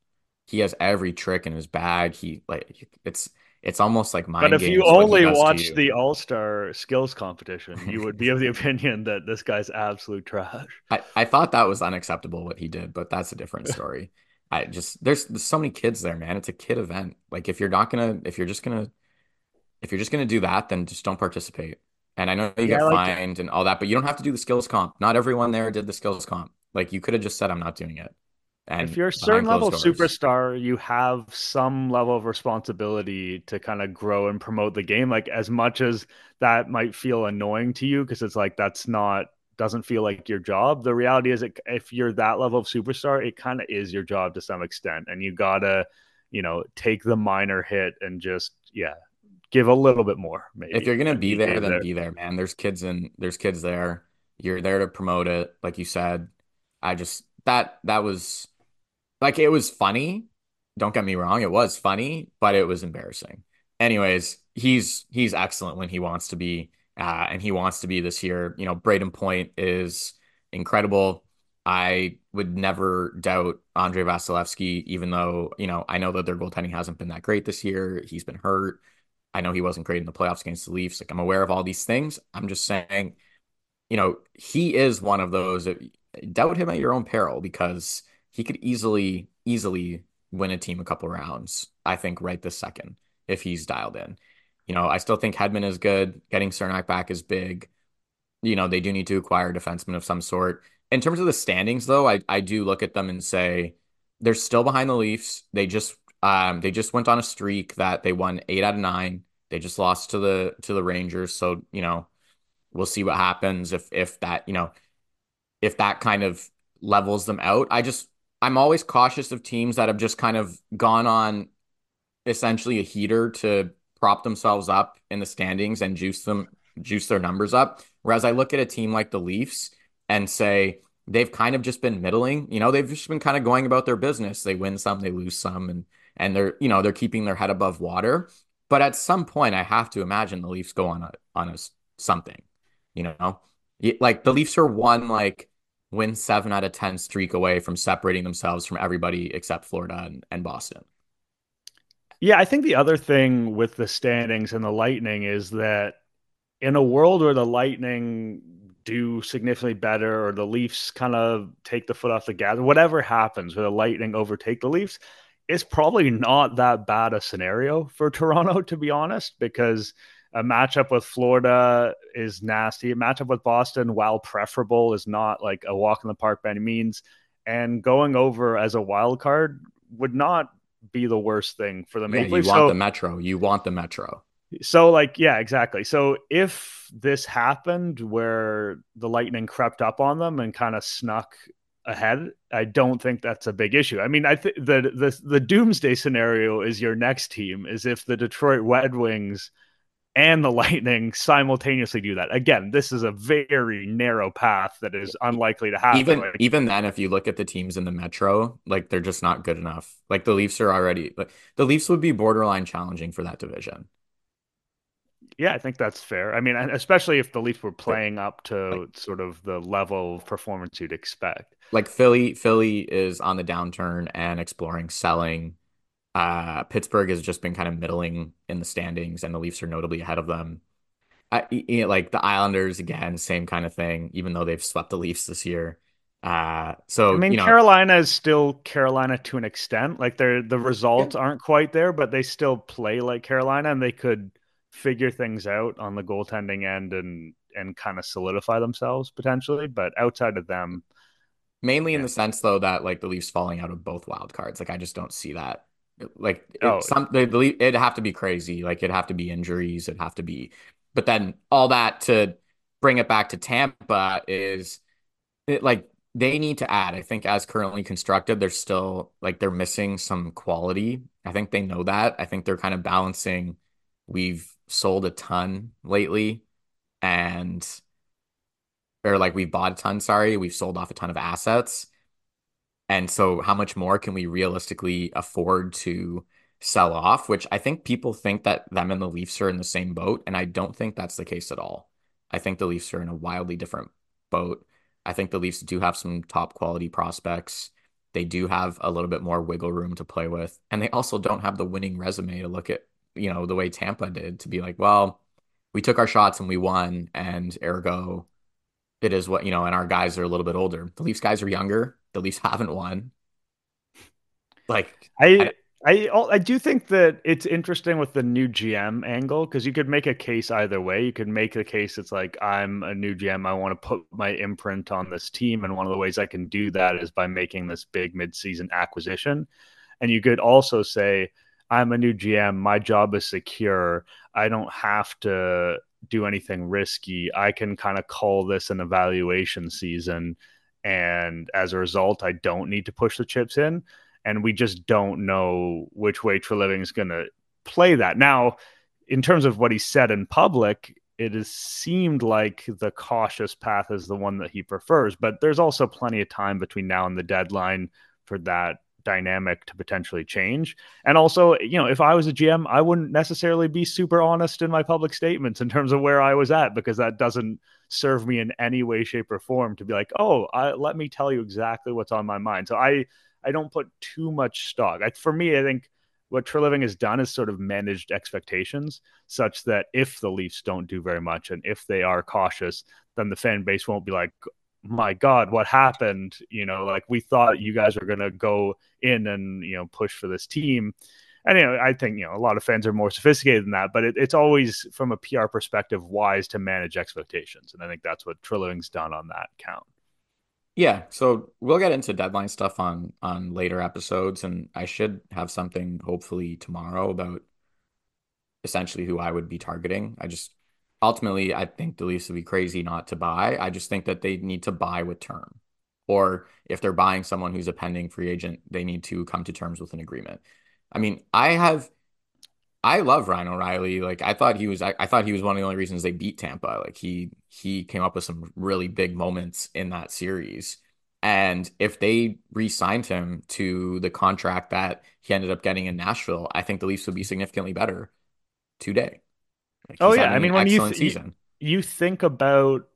he has every trick in his bag. He like it's it's almost like mind. But if you only watch the All Star skills competition, you would be of the opinion that this guy's absolute trash. I, I thought that was unacceptable what he did, but that's a different story. I just there's, there's so many kids there, man. It's a kid event. Like if you're not gonna if you're just gonna if you're just gonna do that, then just don't participate. And I know you yeah, get like fined and all that, but you don't have to do the skills comp. Not everyone there did the skills comp. Like you could have just said, I'm not doing it. And if you're a certain level of superstar, you have some level of responsibility to kind of grow and promote the game. Like as much as that might feel annoying to you, because it's like that's not doesn't feel like your job. The reality is, it, if you're that level of superstar, it kind of is your job to some extent, and you gotta, you know, take the minor hit and just yeah, give a little bit more. Maybe if you're gonna be there, then there. be there, man. There's kids and there's kids there. You're there to promote it, like you said. I just that that was like it was funny. Don't get me wrong, it was funny, but it was embarrassing. Anyways, he's he's excellent when he wants to be, uh, and he wants to be this year. You know, Brayden Point is incredible. I would never doubt Andrei Vasilevskiy, even though, you know, I know that their goaltending hasn't been that great this year. He's been hurt. I know he wasn't great in the playoffs against the Leafs. Like I'm aware of all these things. I'm just saying, you know, he is one of those that doubt him at your own peril because he could easily, easily win a team a couple rounds, I think, right this second, if he's dialed in. You know, I still think Hedman is good. Getting Cernak back is big. You know, they do need to acquire a defenseman of some sort. In terms of the standings, though, I, I do look at them and say they're still behind the Leafs. They just um they just went on a streak that they won eight out of nine. They just lost to the to the Rangers. So, you know, we'll see what happens if if that, you know, if that kind of levels them out. I just I'm always cautious of teams that have just kind of gone on essentially a heater to prop themselves up in the standings and juice them juice their numbers up. Whereas I look at a team like the Leafs and say they've kind of just been middling. You know, they've just been kind of going about their business. They win some, they lose some, and and they're you know they're keeping their head above water. But at some point, I have to imagine the Leafs go on a on a something. You know, like the Leafs are one like win seven out of 10 streak away from separating themselves from everybody except Florida and, and Boston. Yeah, I think the other thing with the standings and the Lightning is that in a world where the Lightning do significantly better or the Leafs kind of take the foot off the gas, whatever happens where the Lightning overtake the Leafs, it's probably not that bad a scenario for Toronto, to be honest, because – a matchup with Florida is nasty. A matchup with Boston, while preferable, is not like a walk in the park by any means. And going over as a wild card would not be the worst thing for the Maple yeah, You want so, the Metro. You want the Metro. So, like, yeah, exactly. So, if this happened where the Lightning crept up on them and kind of snuck ahead, I don't think that's a big issue. I mean, I think the the the doomsday scenario is your next team is if the Detroit Red Wings and the Lightning simultaneously do that. Again, this is a very narrow path that is unlikely to happen. Even like, even then, if you look at the teams in the Metro, like they're just not good enough. Like the Leafs are already like the Leafs would be borderline challenging for that division. Yeah, I think that's fair. I mean, especially if the Leafs were playing up to like, sort of the level of performance you'd expect. Like Philly, Philly is on the downturn and exploring selling uh, Pittsburgh has just been kind of middling in the standings, and the Leafs are notably ahead of them. I, you know, like the Islanders again, same kind of thing. Even though they've swept the Leafs this year, uh, so I mean, you know, Carolina is still Carolina to an extent. Like they're the results yeah. aren't quite there, but they still play like Carolina, and they could figure things out on the goaltending end and and kind of solidify themselves potentially. But outside of them, mainly yeah. in the sense though that like the Leafs falling out of both wild cards, like I just don't see that like oh. it, some it'd have to be crazy. Like it'd have to be injuries. It'd have to be, but then all that to bring it back to Tampa is it like they need to add. I think as currently constructed, they're still like they're missing some quality. I think they know that. I think they're kind of balancing. We've sold a ton lately, and or like we've bought a ton, sorry, we've sold off a ton of assets. And so how much more can we realistically afford to sell off? Which I think people think that them and the Leafs are in the same boat, and I don't think that's the case at all. I think the Leafs are in a wildly different boat. I think the Leafs do have some top quality prospects. They do have a little bit more wiggle room to play with. And they also don't have the winning resume to look at, you know, the way Tampa did to be like, well, we took our shots and we won, and ergo, it is what, you know, and our guys are a little bit older. The Leafs guys are younger. The Leafs haven't won. Like, I, I I I do think that it's interesting with the new GM angle because you could make a case either way. You could make the case it's like I'm a new GM, I want to put my imprint on this team, and one of the ways I can do that is by making this big midseason acquisition. And you could also say I'm a new GM, my job is secure. I don't have to do anything risky. I can kind of call this an evaluation season, and as a result, I don't need to push the chips in and we just don't know which way Treliving is going to play that. Now, in terms of what he said in public, it has seemed like the cautious path is the one that he prefers, but there's also plenty of time between now and the deadline for that dynamic to potentially change. And also, you know, if I was a GM, I wouldn't necessarily be super honest in my public statements in terms of where I was at because that doesn't serve me in any way shape or form to be like, "Oh, I, let me tell you exactly what's on my mind." So I I don't put too much stock. I, for me, I think what Treliving has done is sort of managed expectations such that if the Leafs don't do very much and if they are cautious, then the fan base won't be like, my God, what happened? You know, like we thought you guys were going to go in and, you know, push for this team. And, you know, I think, you know, a lot of fans are more sophisticated than that, but it, it's always from a PR perspective wise to manage expectations. And I think that's what Treliving's done on that count. Yeah, so we'll get into deadline stuff on on later episodes, and I should have something hopefully tomorrow about essentially who I would be targeting. I just ultimately I think the Leafs would be crazy not to buy. I just think that they need to buy with term. Or if they're buying someone who's a pending free agent, they need to come to terms with an agreement. I mean, I have I love Ryan O'Reilly. Like I thought he was I, I, thought he was one of the only reasons they beat Tampa. Like he he came up with some really big moments in that series. And if they re-signed him to the contract that he ended up getting in Nashville, I think the Leafs would be significantly better today. Like oh yeah, I mean when you, th- you you think about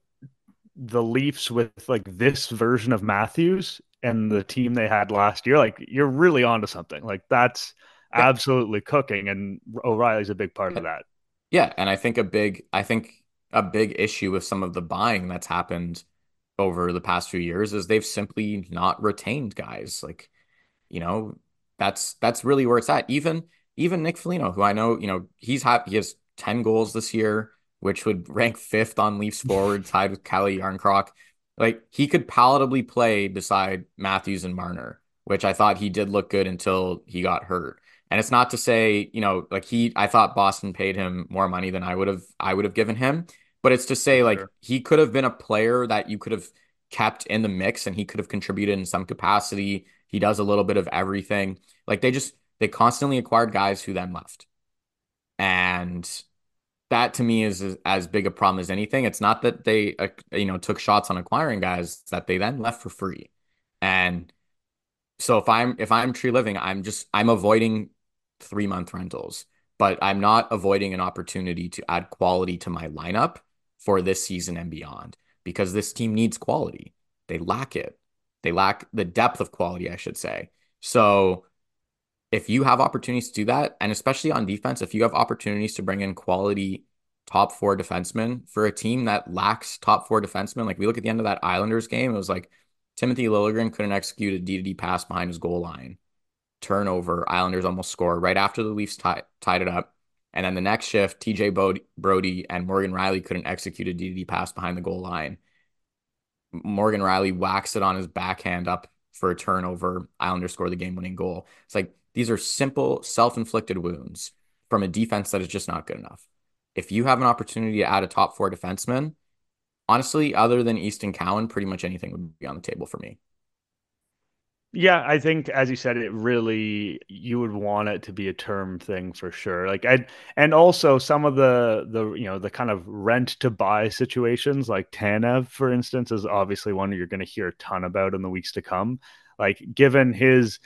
the Leafs with like this version of Matthews and the team they had last year, like you're really onto something. Like that's absolutely cooking, and O'Reilly's a big part of that. Yeah, and I think a big, I think a big issue with some of the buying that's happened over the past few years is they've simply not retained guys. Like, you know, that's that's really where it's at. Even even Nick Foligno, who I know, you know, he's had he has ten goals this year, which would rank fifth on Leafs forward, tied with Calle Jarnkrok. Like he could palatably play beside Matthews and Marner, which I thought he did look good until he got hurt. And it's not to say, you know, like he I thought Boston paid him more money than I would have I would have given him, but it's to say like he could have been a player that you could have kept in the mix and he could have contributed in some capacity. He does a little bit of everything. Like they just they constantly acquired guys who then left. And that to me is as, big a problem as anything. It's not that they uh, you know took shots on acquiring guys that they then left for free. And so if I'm if I'm Treliving, I'm just I'm avoiding three month rentals, but I'm not avoiding an opportunity to add quality to my lineup for this season and beyond because this team needs quality. They lack it. They lack the depth of quality, I should say. So if you have opportunities to do that, and especially on defense, if you have opportunities to bring in quality top four defensemen for a team that lacks top four defensemen, like we look at the end of that Islanders game, it was like Timothy Liljegren couldn't execute a D to D pass behind his goal line turnover. Islanders almost score right after the Leafs t- tied it up. And then the next shift, TJ Brodie and Morgan Rielly couldn't execute a DD pass behind the goal line. Morgan Rielly whacks it on his backhand up for a turnover. Islanders score the game winning goal. It's like these are simple self inflicted wounds from a defense that is just not good enough. If you have an opportunity to add a top four defenseman, honestly, other than Easton Cowan, pretty much anything would be on the table for me. Yeah, I think as you said, it really you would want it to be a term thing for sure. Like I and also some of the the you know the kind of rent to buy situations, like Tanev, for instance, is obviously one you're going to hear a ton about in the weeks to come. Like given his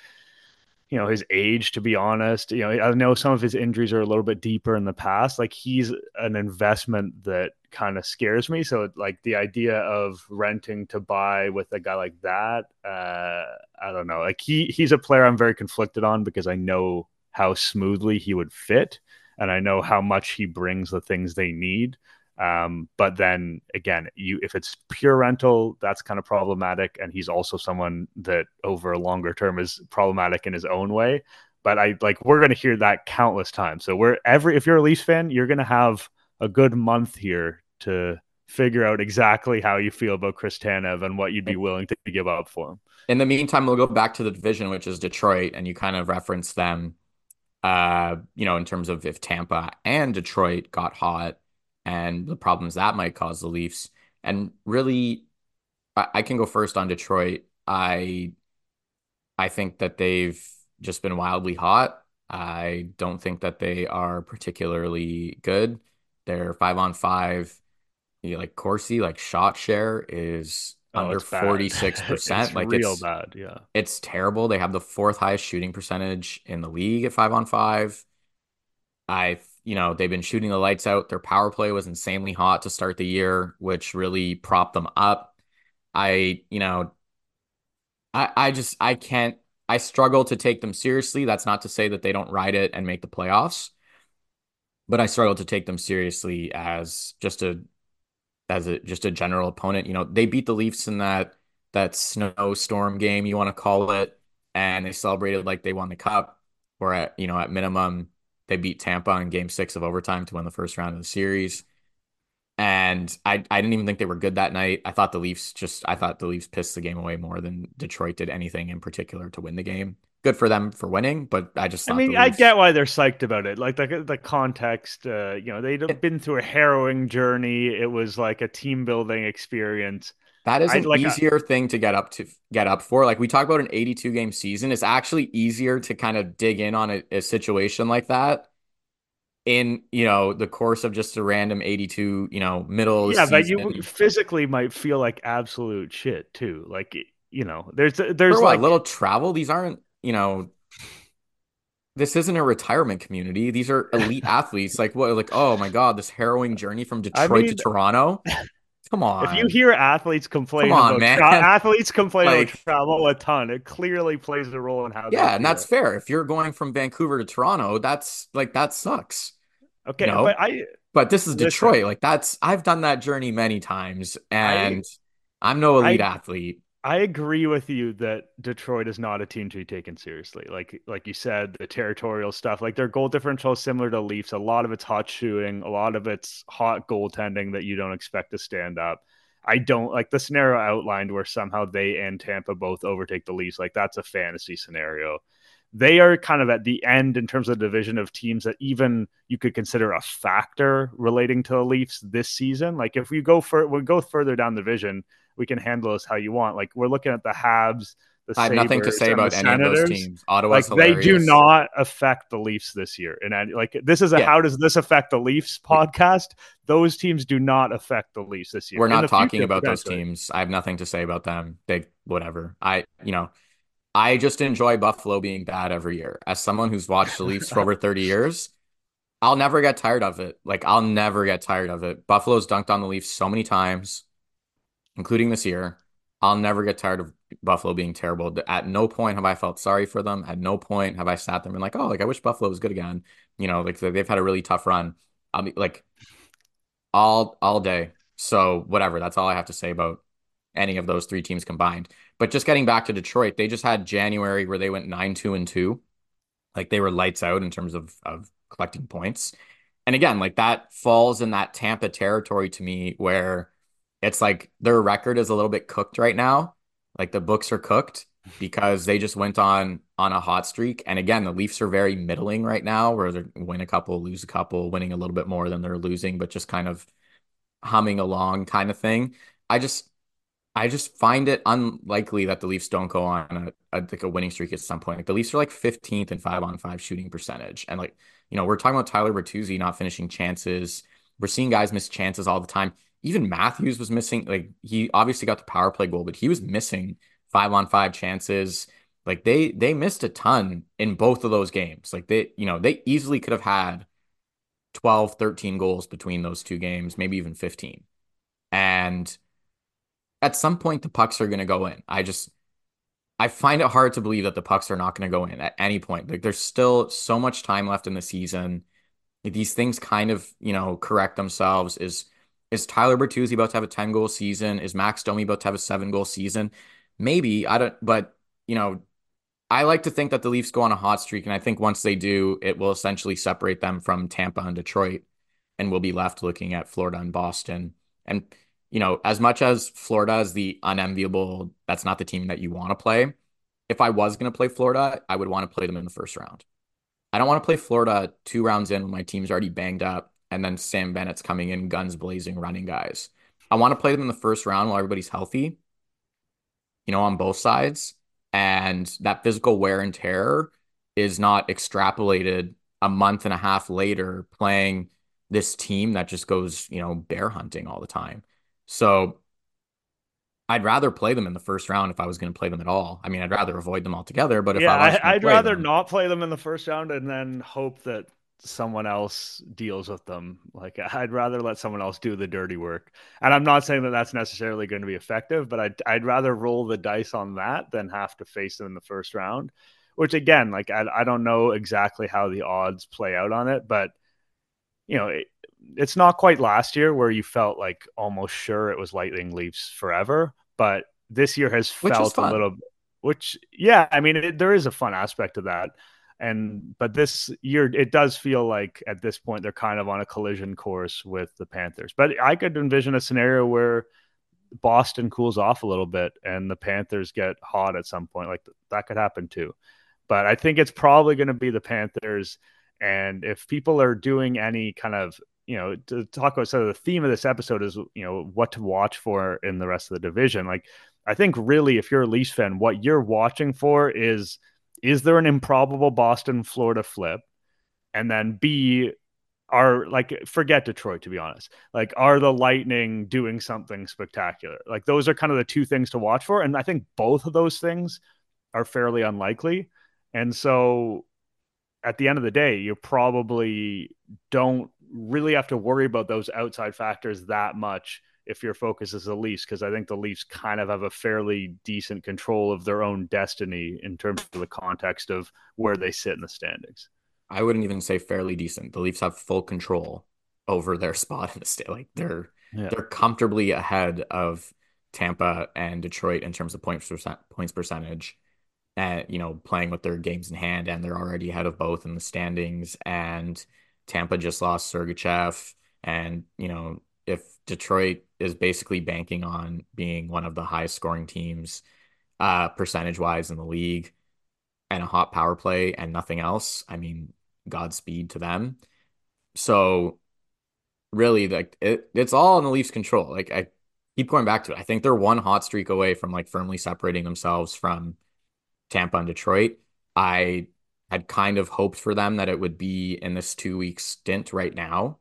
you know his age to be honest. You know i know some of his injuries are a little bit deeper in the past. Like he's an investment that kind of scares me. So like the idea of renting to buy with a guy like that uh i don't know. Like he he's a player i'm very conflicted on because i know how smoothly he would fit and i know how much he brings the things they need um, but then again, you if it's pure rental, that's kind of problematic. And he's also someone that over a longer term is problematic in his own way. But I like we're gonna hear that countless times. So we're every if you're a Leafs fan, you're gonna have a good month here to figure out exactly how you feel about Chris Tanev and what you'd be willing to give up for him. In the meantime, we'll go back to the division, which is Detroit, and you kind of reference them uh, you know, in terms of if Tampa and Detroit got hot and the problems that might cause the Leafs. And really, I, I can go first on Detroit. I I think that they've just been wildly hot. I don't think that they are particularly good. They're five on five. You know, like Corsi, like shot share is oh, under forty six percent. Like it's real it's bad. Yeah, it's terrible. They have the fourth highest shooting percentage in the league at five on five. I you know, they've been shooting the lights out. Their power play was insanely hot to start the year, which really propped them up. I, you know, I, I just, I can't, I struggle to take them seriously. That's not to say that they don't ride it and make the playoffs, but I struggle to take them seriously as just a, as a, just a general opponent. You know, they beat the Leafs in that, that snowstorm game, you want to call it, and they celebrated like they won the cup, or at, you know, at minimum, they beat Tampa in game six of overtime to win the first round of the series. And I, I didn't even think they were good that night. I thought the Leafs just I thought the Leafs pissed the game away more than Detroit did anything in particular to win the game. Good for them for winning, but I just I mean I get why they're psyched about it. Like the the context, uh, you know, they'd been through a harrowing journey. It was like a team building experience. That is an like easier a, thing to get up to get up for. Like we talk about an 82 game season, it's actually easier to kind of dig in on a, a situation like that in you know the course of just a random 82 you know middle yeah but you physically might feel like absolute shit too. Like you know there's there's for like a little travel? These aren't you know this isn't a retirement community. These are elite athletes. Like what like oh my god this harrowing journey from detroit I mean, to toronto Come on. If you hear athletes complain on, about tra- athletes complain like, about travel a ton, it clearly plays a role in how. Yeah, and that's it. fair. If you're going from Vancouver to Toronto, that's like that sucks. Okay, you know? but I. But this is Detroit. Listen, like that's I've done that journey many times, and I, am no elite I, athlete. I agree with you that Detroit is not a team to be taken seriously. Like like you said, the territorial stuff, like their goal differential is similar to Leafs. A lot of it's hot shooting, a lot of it's hot goaltending that you don't expect to stand up. I don't like the scenario outlined where somehow they and Tampa both overtake the Leafs. Like that's a fantasy scenario. They are kind of at the end in terms of division of teams that even you could consider a factor relating to the Leafs this season. Like if we go for we go further down the division, we can handle this how you want. Like we're looking at the Habs. The I have Sabres, nothing to say about any of those teams. Ottawa's like they do not affect the Leafs this year. And like this is a yeah. how does this affect the Leafs podcast? Those teams do not affect the Leafs this year. We're not talking future, about those teams. I have nothing to say about them. They whatever. I you know. I just enjoy Buffalo being bad every year. As someone who's watched the Leafs for over 30 years, I'll never get tired of it. Like I'll never get tired of it. Buffalo's dunked on the Leafs so many times including this year. I'll never get tired of Buffalo being terrible. At no point have I felt sorry for them. At no point have I sat there and been like, oh, like I wish Buffalo was good again. You know, like they've had a really tough run. I'll be like all all day. So whatever. That's all I have to say about any of those three teams combined. But just getting back to Detroit, they just had January where they went nine two and two. Like they were lights out in terms of of collecting points. And again, like that falls in that Tampa territory to me where it's like their record is a little bit cooked right now. Like the books are cooked because they just went on on a hot streak. And again, the Leafs are very middling right now, where they win a couple, lose a couple, winning a little bit more than they're losing, but just kind of humming along kind of thing. I just I just find it unlikely that the Leafs don't go on a, a, like a winning streak at some point. Like the Leafs are like 15th and five on five shooting percentage. And like, you know, we're talking about Tyler Bertuzzi not finishing chances. We're seeing guys miss chances all the time. Even Matthews was missing, like he obviously got the power play goal, but he was missing five on five chances. Like they they missed a ton in both of those games. Like they, you know, they easily could have had 12, 13 goals between those two games, maybe even 15. And at some point the pucks are going to go in. I just I find it hard to believe that the pucks are not going to go in at any point. Like there's still so much time left in the season. These things kind of, you know, correct themselves. Is is Tyler Bertuzzi about to have a 10 goal season? Is Max Domi about to have a seven goal season? Maybe. I don't but you know, I like to think that the Leafs go on a hot streak, and I think once they do, it will essentially separate them from Tampa and Detroit, and we'll be left looking at Florida and Boston. And you know, as much as Florida is the unenviable, that's not the team that you want to play. If I was going to play Florida, I would want to play them in the first round. I don't want to play Florida two rounds in when my team's already banged up and then Sam Bennett's coming in guns blazing running guys. I want to play them in the first round while everybody's healthy, you know, on both sides. And that physical wear and tear is not extrapolated a month and a half later playing this team that just goes, you know, bear hunting all the time. So I'd rather play them in the first round if I was going to play them at all. I mean, I'd rather avoid them altogether. But if yeah, I would rather them, not play them in the first round and then hope that someone else deals with them. Like I'd rather let someone else do the dirty work. And I'm not saying that that's necessarily going to be effective, but I'd I'd rather roll the dice on that than have to face them in the first round. Which again, like I I don't know exactly how the odds play out on it, but you know, it, it's not quite last year where you felt like almost sure it was Lightning Leafs forever, but this year has felt a little. Which, yeah, I mean, it, there is a fun aspect to that, and but this year it does feel like at this point they're kind of on a collision course with the Panthers. But I could envision a scenario where Boston cools off a little bit and the Panthers get hot at some point. Like that could happen too. But I think it's probably going to be the Panthers. And if people are doing any kind of you know, to talk about so the theme of this episode is, you know, what to watch for in the rest of the division. Like, I think really, if you're a Leafs fan, what you're watching for is is there an improbable Boston Florida flip? And then B, are like forget Detroit to be honest. Like, are the Lightning doing something spectacular? Like, those are kind of the two things to watch for. And I think both of those things are fairly unlikely. And so at the end of the day, you probably don't really have to worry about those outside factors that much if your focus is the Leafs, because I think the Leafs kind of have a fairly decent control of their own destiny in terms of the context of where they sit in the standings. I wouldn't even say fairly decent. The Leafs have full control over their spot in the state. Like they're yeah. they're comfortably ahead of Tampa and Detroit in terms of points percent points percentage. And you know, playing with their games in hand, and they're already ahead of both in the standings. And Tampa just lost Sergachev, and you know Detroit is basically banking on being one of the highest scoring teams, uh, percentage wise in the league, and a hot power play and nothing else, I mean, Godspeed to them. So really, like it, it's all in the Leafs' control. Like I keep going back to it. I think they're one hot streak away from like firmly separating themselves from Tampa and Detroit. I had kind of hoped for them that it would be in this two week stint right now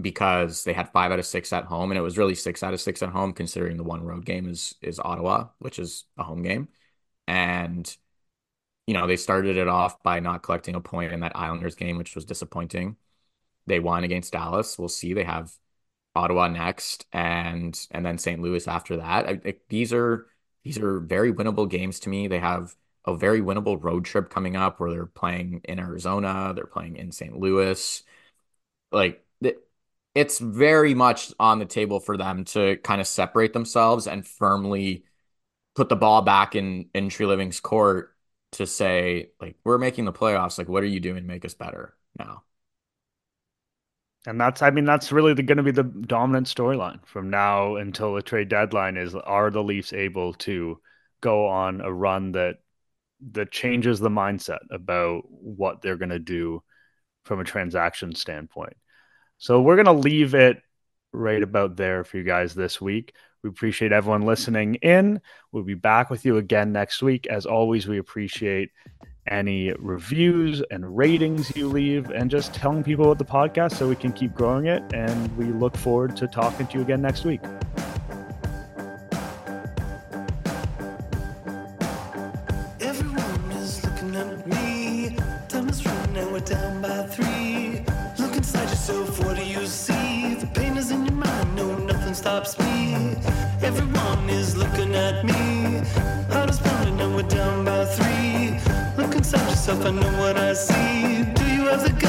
because they had five out of six at home and it was really six out of six at home considering the one road game is is Ottawa, which is a home game. And you know, they started it off by not collecting a point in that Islanders game, which was disappointing. They won against Dallas. We'll see. They have Ottawa next and and then St. Louis after that. I, these are these are very winnable games to me. They have a very winnable road trip coming up where they're playing in Arizona, they're playing in St. Louis. Like it's very much on the table for them to kind of separate themselves and firmly put the ball back in in Treliving's court to say like we're making the playoffs like what are you doing to make us better now and that's i mean that's really going to be the dominant storyline from now until the trade deadline is are the leafs able to go on a run that that changes the mindset about what they're going to do from a transaction standpoint. So we're going to leave it right about there for you guys this week. We appreciate everyone listening in. We'll be back with you again next week. As always, we appreciate any reviews and ratings you leave and just telling people about the podcast so we can keep growing it. And we look forward to talking to you again next week. myself, I know what I see. Do you have the